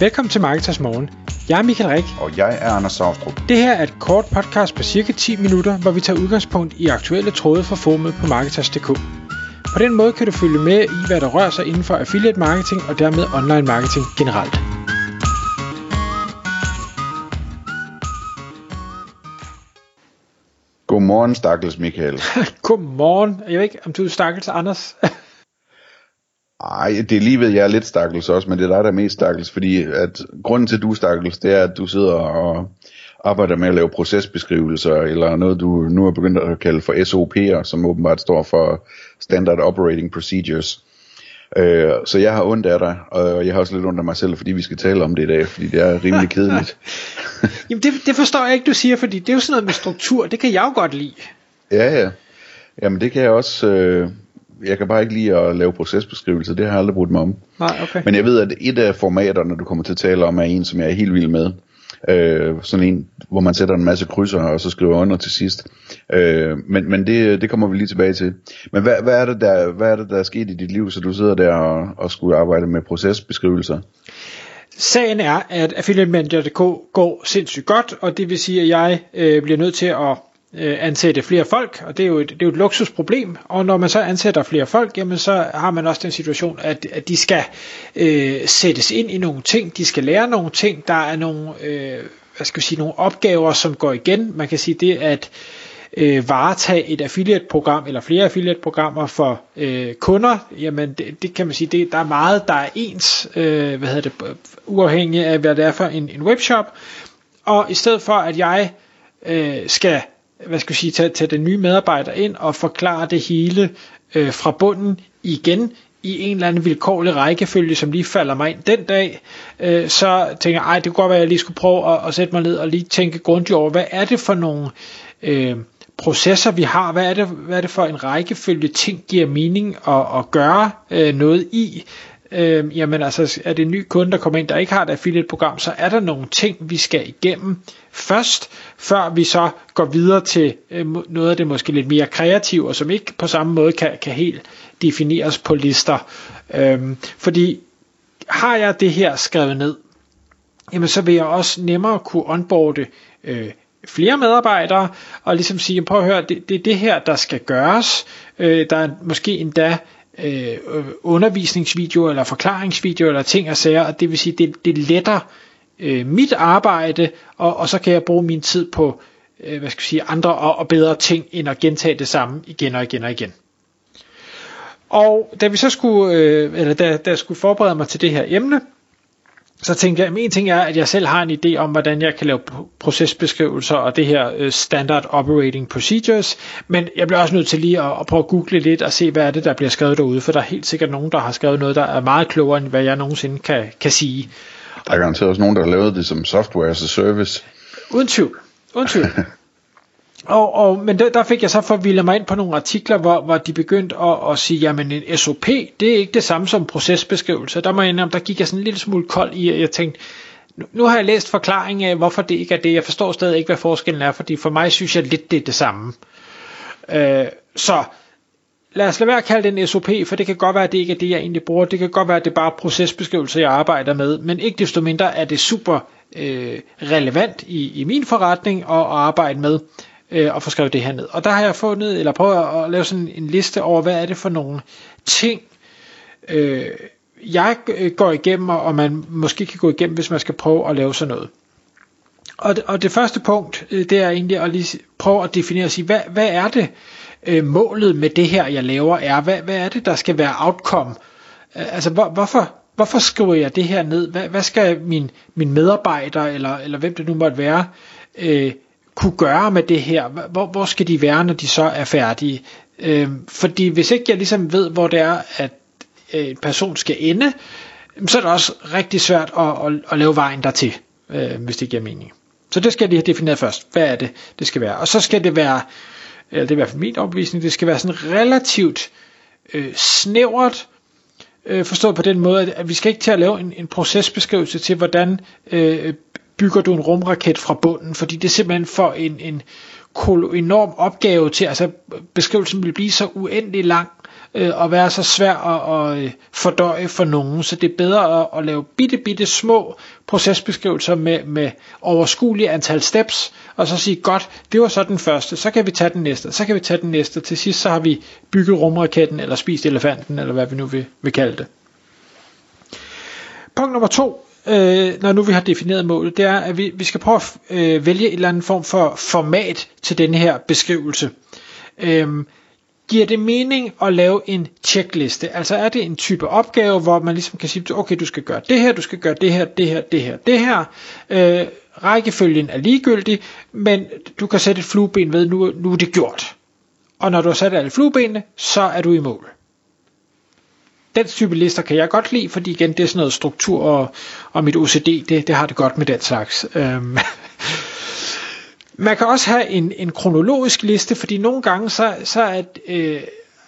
Velkommen til Marketers Morgen. Jeg er Michael Rik. Og jeg er Anders Saustrup. Det her er et kort podcast på cirka 10 minutter, hvor vi tager udgangspunkt i aktuelle tråde fra formet på Marketers.dk. På den måde kan du følge med i, hvad der rører sig inden for affiliate marketing og dermed online marketing generelt. Godmorgen, stakkels Michael. Godmorgen. Jeg ved ikke, om du er stakkels, Anders? Ej, det er lige ved, jeg er lidt stakkels også, men det er dig, der er mest stakkels, fordi at grunden til, at du er stakkels, det er, at du sidder og arbejder med at lave procesbeskrivelser, eller noget, du nu har begyndt at kalde for SOP'er, som åbenbart står for Standard Operating Procedures. Øh, så jeg har ondt af dig, og jeg har også lidt ondt af mig selv, fordi vi skal tale om det i dag, fordi det er rimelig kedeligt. Jamen det, det forstår jeg ikke, du siger, fordi det er jo sådan noget med struktur, det kan jeg jo godt lide. Ja, ja. Jamen det kan jeg også, øh, jeg kan bare ikke lide at lave procesbeskrivelser, det har jeg aldrig brugt mig om. Nej, okay. Men jeg ved, at et af formaterne, du kommer til at tale om, er en, som jeg er helt vild med. Øh, sådan en, hvor man sætter en masse krydser, og så skriver under til sidst. Øh, men men det, det kommer vi lige tilbage til. Men hvad, hvad, er det, der, hvad er det, der er sket i dit liv, så du sidder der og, og skulle arbejde med procesbeskrivelser? Sagen er, at Affiliate Manager.dk går sindssygt godt, og det vil sige, at jeg øh, bliver nødt til at øh, ansætte flere folk, og det er, jo et, det er jo et luksusproblem, og når man så ansætter flere folk, jamen så har man også den situation, at, at de skal øh, sættes ind i nogle ting, de skal lære nogle ting, der er nogle, øh, hvad skal vi sige, nogle opgaver, som går igen. Man kan sige det, at øh, varetage et affiliate-program eller flere affiliate-programmer for øh, kunder, jamen det, det kan man sige, det, der er meget, der er ens, øh, hvad hedder det, uafhængig af hvad det er for en, en webshop, og i stedet for at jeg øh, skal hvad skal jeg sige, tage, tage den nye medarbejder ind og forklare det hele øh, fra bunden igen i en eller anden vilkårlig rækkefølge, som lige falder mig ind den dag, øh, så tænker jeg, ej, det kunne godt være, at jeg lige skulle prøve at, at sætte mig ned og lige tænke grundigt over, hvad er det for nogle øh, processer, vi har, hvad er, det, hvad er det for en rækkefølge ting giver mening at, at gøre øh, noget i, øh, jamen altså er det en ny kunde, der kommer ind, der ikke har et affiliate-program, så er der nogle ting, vi skal igennem først, før vi så går videre til øh, noget af det måske lidt mere kreative, og som ikke på samme måde kan, kan helt defineres på lister. Øh, fordi har jeg det her skrevet ned, jamen så vil jeg også nemmere kunne onboarde øh, flere medarbejdere, og ligesom sige, prøv at høre, det, det er det her, der skal gøres. Øh, der er måske endda øh, undervisningsvideo eller forklaringsvideoer eller ting og sager, og det vil sige, det, det letter øh, mit arbejde, og, og så kan jeg bruge min tid på øh, hvad skal jeg sige, andre og, og bedre ting, end at gentage det samme igen og igen og igen. Og da vi så skulle, øh, eller da, da jeg skulle forberede mig til det her emne, så tænkte jeg, at en ting er, at jeg selv har en idé om, hvordan jeg kan lave procesbeskrivelser og det her uh, standard operating procedures, men jeg bliver også nødt til lige at, at prøve at google lidt og se, hvad er det, der bliver skrevet derude, for der er helt sikkert nogen, der har skrevet noget, der er meget klogere, end hvad jeg nogensinde kan, kan sige. Der er garanteret også nogen, der har lavet det som software as a service. Uden tvivl. Uden tvivl. Og, og, men der, der fik jeg så forvildet mig ind på nogle artikler, hvor, hvor de begyndte at, at sige, jamen en SOP, det er ikke det samme som procesbeskrivelse. Der må jeg indrømme, der gik jeg sådan en lille smule kold i, at jeg tænkte, nu, nu har jeg læst forklaringen af, hvorfor det ikke er det. Jeg forstår stadig ikke, hvad forskellen er, fordi for mig synes jeg lidt, det er det samme. Øh, så lad os lade være at kalde det en SOP, for det kan godt være, at det ikke er det, jeg egentlig bruger. Det kan godt være, at det er bare procesbeskrivelse, jeg arbejder med. Men ikke desto mindre er det super øh, relevant i, i min forretning at, at arbejde med øh, og få skrevet det her ned. Og der har jeg fundet, eller prøvet at lave sådan en liste over, hvad er det for nogle ting, øh, jeg øh, går igennem, og man måske kan gå igennem, hvis man skal prøve at lave sådan noget. Og det, og det første punkt, øh, det er egentlig at lige prøve at definere og sige, hvad, hvad er det, øh, målet med det her, jeg laver, er? Hvad, hvad er det, der skal være outcome? Øh, altså, hvor, hvorfor, hvorfor skriver jeg det her ned? Hvad, hvad skal min, min medarbejder, eller, eller hvem det nu måtte være, øh, kunne gøre med det her? Hvor, hvor skal de være, når de så er færdige? Øh, fordi hvis ikke jeg ligesom ved, hvor det er, at øh, en person skal ende, så er det også rigtig svært at, at, at lave vejen dertil, øh, hvis det giver mening. Så det skal de have defineret først. Hvad er det, det skal være? Og så skal det være, eller det er i hvert fald min opvisning, det skal være sådan relativt øh, snævert, øh, forstået på den måde, at vi skal ikke til at lave en, en procesbeskrivelse til, hvordan øh, bygger du en rumraket fra bunden, fordi det er simpelthen for en, en enorm opgave til, altså beskrivelsen vil blive så uendelig lang, øh, og være så svær at, at øh, fordøje for nogen, så det er bedre at, at lave bitte, bitte små procesbeskrivelser med, med overskuelige antal steps, og så sige, godt, det var så den første, så kan vi tage den næste, så kan vi tage den næste, til sidst så har vi bygget rumraketten, eller spist elefanten, eller hvad vi nu vil, vil kalde det. Punkt nummer to, øh, når nu vi har defineret målet, det er, at vi, vi skal prøve at øh, vælge en eller anden form for format til den her beskrivelse. Øh, giver det mening at lave en checkliste? Altså er det en type opgave, hvor man ligesom kan sige, okay, du skal gøre det her, du skal gøre det her, det her, det her, det her. Øh, rækkefølgen er ligegyldig, men du kan sætte et flueben ved, nu, nu er det gjort. Og når du har sat alle fluebenene, så er du i mål den type lister kan jeg godt lide, fordi igen, det er sådan noget struktur, og, og mit OCD, det, det har det godt med den slags. Øhm. Man kan også have en, en kronologisk liste, fordi nogle gange så, så er, øh,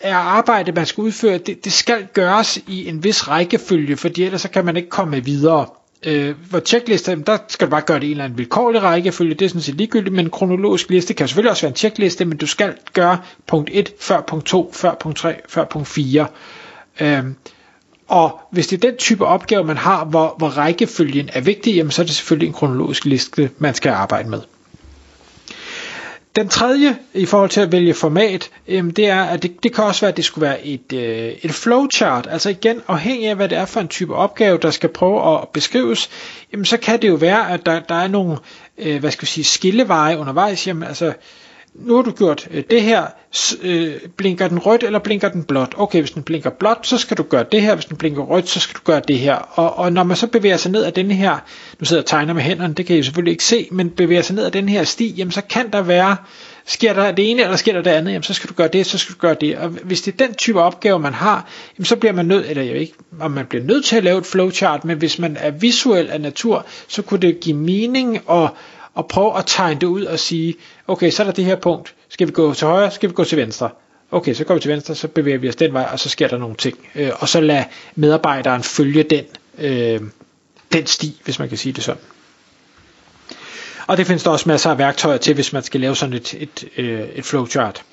er arbejde, man skal udføre, det, det skal gøres i en vis rækkefølge, fordi ellers så kan man ikke komme videre. Øh, hvor checklister, der skal du bare gøre det i en eller anden vilkårlig rækkefølge, det er sådan set ligegyldigt, men en kronologisk liste kan selvfølgelig også være en checkliste, men du skal gøre punkt 1 før punkt 2, før punkt 3, før punkt 4. Øhm, og hvis det er den type opgave, man har, hvor, hvor rækkefølgen er vigtig, jamen, så er det selvfølgelig en kronologisk liste, man skal arbejde med. Den tredje i forhold til at vælge format, øhm, det er, at det, det kan også være, at det skulle være et, øh, et flowchart. Altså igen, afhængig af, hvad det er for en type opgave, der skal prøve at beskrives, jamen, så kan det jo være, at der, der er nogle øh, hvad skal vi sige, skilleveje undervejs. Jamen, altså, nu har du gjort øh, det her, øh, blinker den rødt eller blinker den blåt? Okay, hvis den blinker blåt, så skal du gøre det her, hvis den blinker rødt, så skal du gøre det her. Og, og når man så bevæger sig ned ad den her, nu sidder jeg og tegner med hænderne, det kan I selvfølgelig ikke se, men bevæger sig ned ad den her sti, jamen så kan der være, sker der det ene eller sker der det andet, jamen så skal du gøre det, så skal du gøre det. Og hvis det er den type opgave, man har, jamen så bliver man nødt, eller jeg ved ikke, om man bliver nødt til at lave et flowchart, men hvis man er visuel af natur, så kunne det give mening og og prøve at tegne det ud og sige, okay, så er der det her punkt. Skal vi gå til højre? Skal vi gå til venstre? Okay, så går vi til venstre, så bevæger vi os den vej, og så sker der nogle ting. Øh, og så lad medarbejderen følge den, øh, den sti, hvis man kan sige det sådan. Og det findes der også masser af værktøjer til, hvis man skal lave sådan et, et, øh, et flowchart.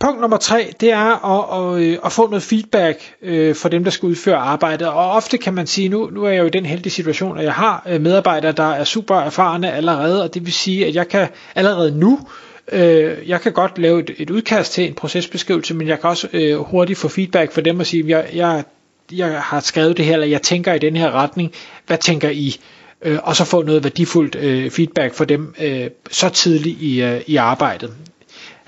Punkt nummer tre, det er at, at, øh, at få noget feedback øh, for dem, der skal udføre arbejdet. Og ofte kan man sige, nu, nu er jeg jo i den heldige situation, at jeg har øh, medarbejdere, der er super erfarne allerede, og det vil sige, at jeg kan allerede nu, øh, jeg kan godt lave et, et udkast til en procesbeskrivelse, men jeg kan også øh, hurtigt få feedback fra dem og sige, jeg, jeg, jeg har skrevet det her, eller jeg tænker i den her retning, hvad tænker I? Øh, og så få noget værdifuldt øh, feedback fra dem øh, så tidligt i, øh, i arbejdet.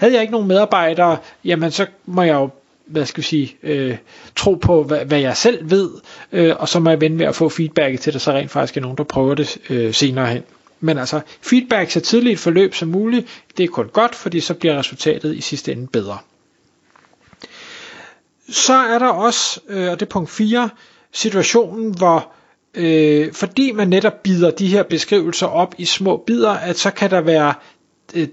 Havde jeg ikke nogen medarbejdere, jamen så må jeg jo hvad skal jeg sige, øh, tro på, hvad, hvad jeg selv ved, øh, og så må jeg vende med at få feedback til, at der så rent faktisk er nogen, der prøver det øh, senere hen. Men altså, feedback så tidligt et forløb som muligt, det er kun godt, fordi så bliver resultatet i sidste ende bedre. Så er der også, øh, og det er punkt 4, situationen, hvor øh, fordi man netop bider de her beskrivelser op i små bidder, at så kan der være øh,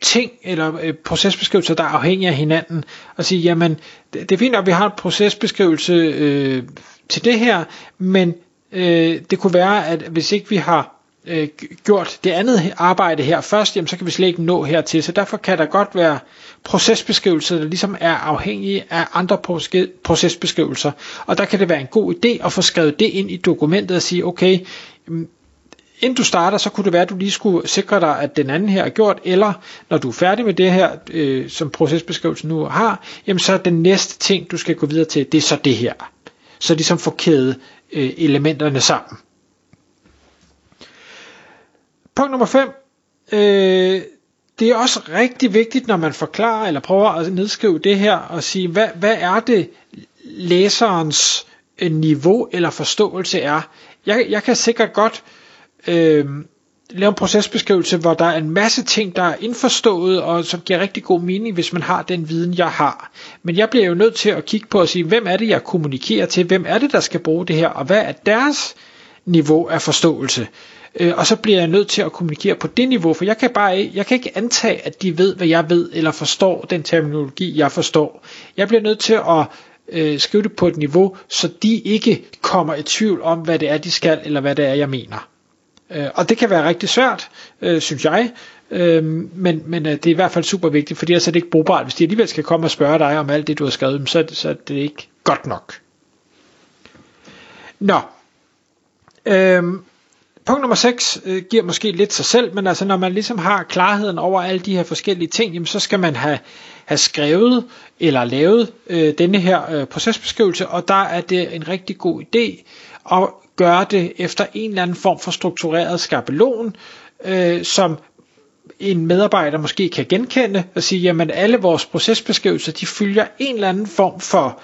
ting eller øh, procesbeskrivelser, der er afhængige af hinanden, og sige, jamen, det, det er fint at vi har en procesbeskrivelse øh, til det her, men øh, det kunne være, at hvis ikke vi har øh, gjort det andet arbejde her først, jamen, så kan vi slet ikke nå hertil. Så derfor kan der godt være procesbeskrivelser, der ligesom er afhængige af andre procesbeskrivelser. Og der kan det være en god idé at få skrevet det ind i dokumentet og sige, okay, mm, inden du starter, så kunne det være, at du lige skulle sikre dig, at den anden her er gjort, eller når du er færdig med det her, øh, som procesbeskrivelsen nu har, jamen så er den næste ting, du skal gå videre til, det er så det her. Så ligesom få kædet øh, elementerne sammen. Punkt nummer 5. Øh, det er også rigtig vigtigt, når man forklarer eller prøver at nedskrive det her og sige, hvad, hvad er det læserens øh, niveau eller forståelse er. Jeg, jeg kan sikkert godt øh, øh, lave en procesbeskrivelse, hvor der er en masse ting, der er indforstået, og som giver rigtig god mening, hvis man har den viden, jeg har. Men jeg bliver jo nødt til at kigge på og sige, hvem er det, jeg kommunikerer til? Hvem er det, der skal bruge det her? Og hvad er deres niveau af forståelse? Øh, og så bliver jeg nødt til at kommunikere på det niveau, for jeg kan bare jeg kan ikke antage, at de ved, hvad jeg ved, eller forstår den terminologi, jeg forstår. Jeg bliver nødt til at øh, skrive det på et niveau, så de ikke kommer i tvivl om, hvad det er, de skal, eller hvad det er, jeg mener. Øh, og det kan være rigtig svært, øh, synes jeg, øh, men, men øh, det er i hvert fald super vigtigt, fordi ellers er det ikke brugbart. Hvis de alligevel skal komme og spørge dig om alt det, du har skrevet, så, så er det ikke godt nok. Nå. Øhm, punkt nummer 6 øh, giver måske lidt sig selv, men altså når man ligesom har klarheden over alle de her forskellige ting, jamen, så skal man have, have skrevet eller lavet øh, denne her øh, procesbeskrivelse, og der er det en rigtig god idé at gøre det efter en eller anden form for struktureret skabelon, øh, som en medarbejder måske kan genkende og sige, jamen alle vores procesbeskrivelser, de følger en eller anden form for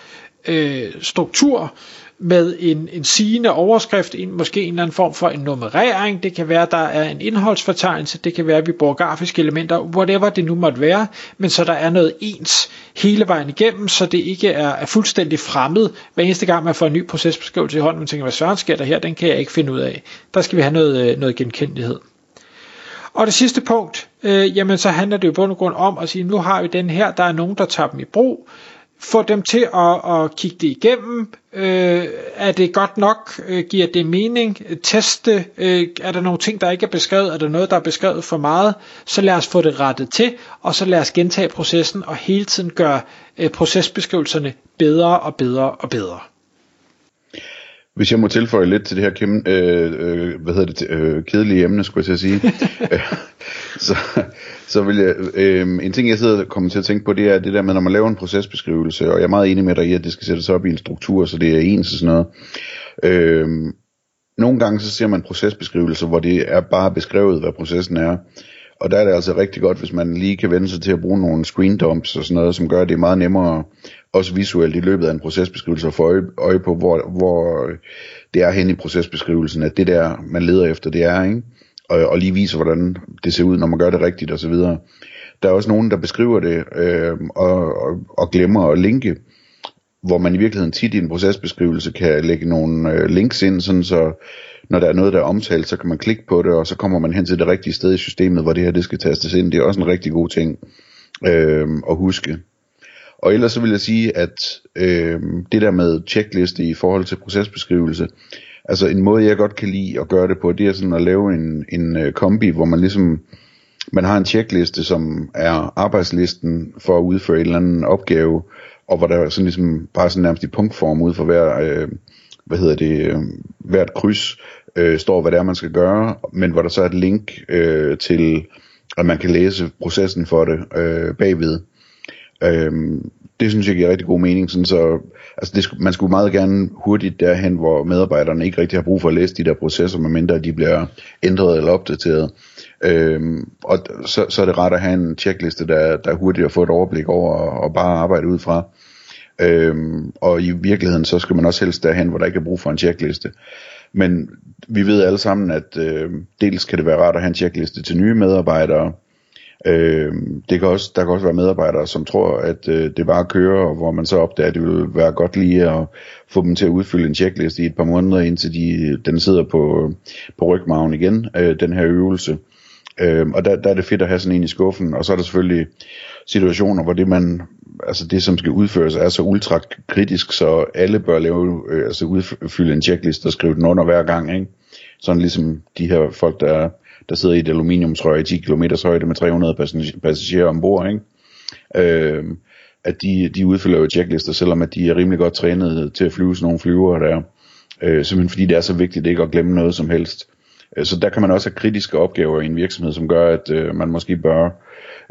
øh, struktur, med en, en sigende overskrift, en, måske en eller anden form for en nummerering, det kan være, der er en indholdsfortegnelse, det kan være, at vi bruger grafiske elementer, whatever det nu måtte være, men så der er noget ens hele vejen igennem, så det ikke er, er fuldstændig fremmed, hver eneste gang man får en ny procesbeskrivelse i hånden, man tænker, hvad søren sker der her, den kan jeg ikke finde ud af. Der skal vi have noget, øh, noget genkendelighed. Og det sidste punkt, øh, jamen så handler det jo bund og grund om at sige, nu har vi den her, der er nogen, der tager dem i brug, få dem til at, at kigge det igennem. Øh, er det godt nok? Øh, giver det mening? Teste. Øh, er der nogle ting, der ikke er beskrevet? Er der noget, der er beskrevet for meget? Så lad os få det rettet til, og så lad os gentage processen og hele tiden gøre øh, procesbeskrivelserne bedre og bedre og bedre. Hvis jeg må tilføje lidt til det her kæm, øh, øh, hvad hedder det, øh, kedelige emne, skulle jeg til at sige, så, så vil jeg, øh, en ting jeg sidder og kommer til at tænke på, det er det der med, når man laver en procesbeskrivelse, og jeg er meget enig med dig i, at det skal sættes op i en struktur, så det er ens og sådan noget. Øh, nogle gange så ser man procesbeskrivelser, hvor det er bare beskrevet, hvad processen er. Og der er det altså rigtig godt, hvis man lige kan vende sig til at bruge nogle screen dumps og sådan noget, som gør det meget nemmere, også visuelt i løbet af en procesbeskrivelse, at få øje, øje på, hvor, hvor det er hen i procesbeskrivelsen, at det der, man leder efter, det er, ikke? Og, og lige vise, hvordan det ser ud, når man gør det rigtigt og så videre. Der er også nogen, der beskriver det øh, og, og, og glemmer at linke, hvor man i virkeligheden tit i en procesbeskrivelse kan lægge nogle øh, links ind, sådan så når der er noget, der er omtalt, så kan man klikke på det, og så kommer man hen til det rigtige sted i systemet, hvor det her det skal tastes ind. Det er også en rigtig god ting øh, at huske. Og ellers så vil jeg sige, at øh, det der med checkliste i forhold til procesbeskrivelse, altså en måde jeg godt kan lide at gøre det på, det er sådan at lave en, en uh, kombi, hvor man ligesom, man har en checkliste, som er arbejdslisten for at udføre en eller anden opgave, og hvor der sådan ligesom bare sådan nærmest i punktform ud for hver, øh, hvad hedder det, øh, hvert kryds øh, står, hvad det er, man skal gøre, men hvor der så er et link øh, til, at man kan læse processen for det øh, bagved. Øh, det synes jeg giver rigtig god mening, sådan så altså det, man skulle meget gerne hurtigt derhen, hvor medarbejderne ikke rigtig har brug for at læse de der processer, medmindre de bliver ændret eller opdateret. Øhm, og så, så er det rart at have en checkliste, der, der er hurtigt at få et overblik over og, og bare arbejde ud fra. Øhm, og i virkeligheden, så skal man også helst derhen, hvor der ikke er brug for en checkliste. Men vi ved alle sammen, at øh, dels kan det være rart at have en checkliste til nye medarbejdere. Øh, det kan også, der kan også være medarbejdere, som tror, at øh, det bare kører, og hvor man så opdager, at det vil være godt lige at få dem til at udfylde en checkliste i et par måneder, indtil de, den sidder på, på rygmagen igen, øh, den her øvelse. Øh, og der, der er det fedt at have sådan en i skuffen, og så er der selvfølgelig situationer, hvor det man altså det som skal udføres er så ultra kritisk, så alle bør lave, øh, altså udfylde en checklist og skrive den under hver gang, ikke? Sådan ligesom de her folk, der, der sidder i et aluminiumsrør i 10 km højde med 300 passagerer ombord, ikke? Øh, at de, de udfylder jo checklister, selvom at de er rimelig godt trænet til at flyve sådan nogle flyver der. Øh, simpelthen fordi det er så vigtigt ikke at glemme noget som helst. Øh, så der kan man også have kritiske opgaver i en virksomhed, som gør, at øh, man måske bør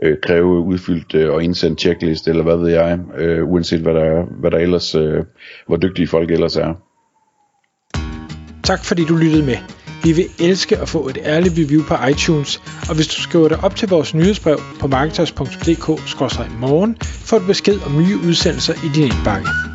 øh, kræve udfyldt øh, og indsendt checklist, eller hvad ved jeg, øh, uanset hvad der, er, hvad der ellers, øh, hvor dygtige folk ellers er. Tak fordi du lyttede med. Vi vil elske at få et ærligt review på iTunes, og hvis du skriver dig op til vores nyhedsbrev på marketers.dk-morgen, får du besked om nye udsendelser i din indbakke.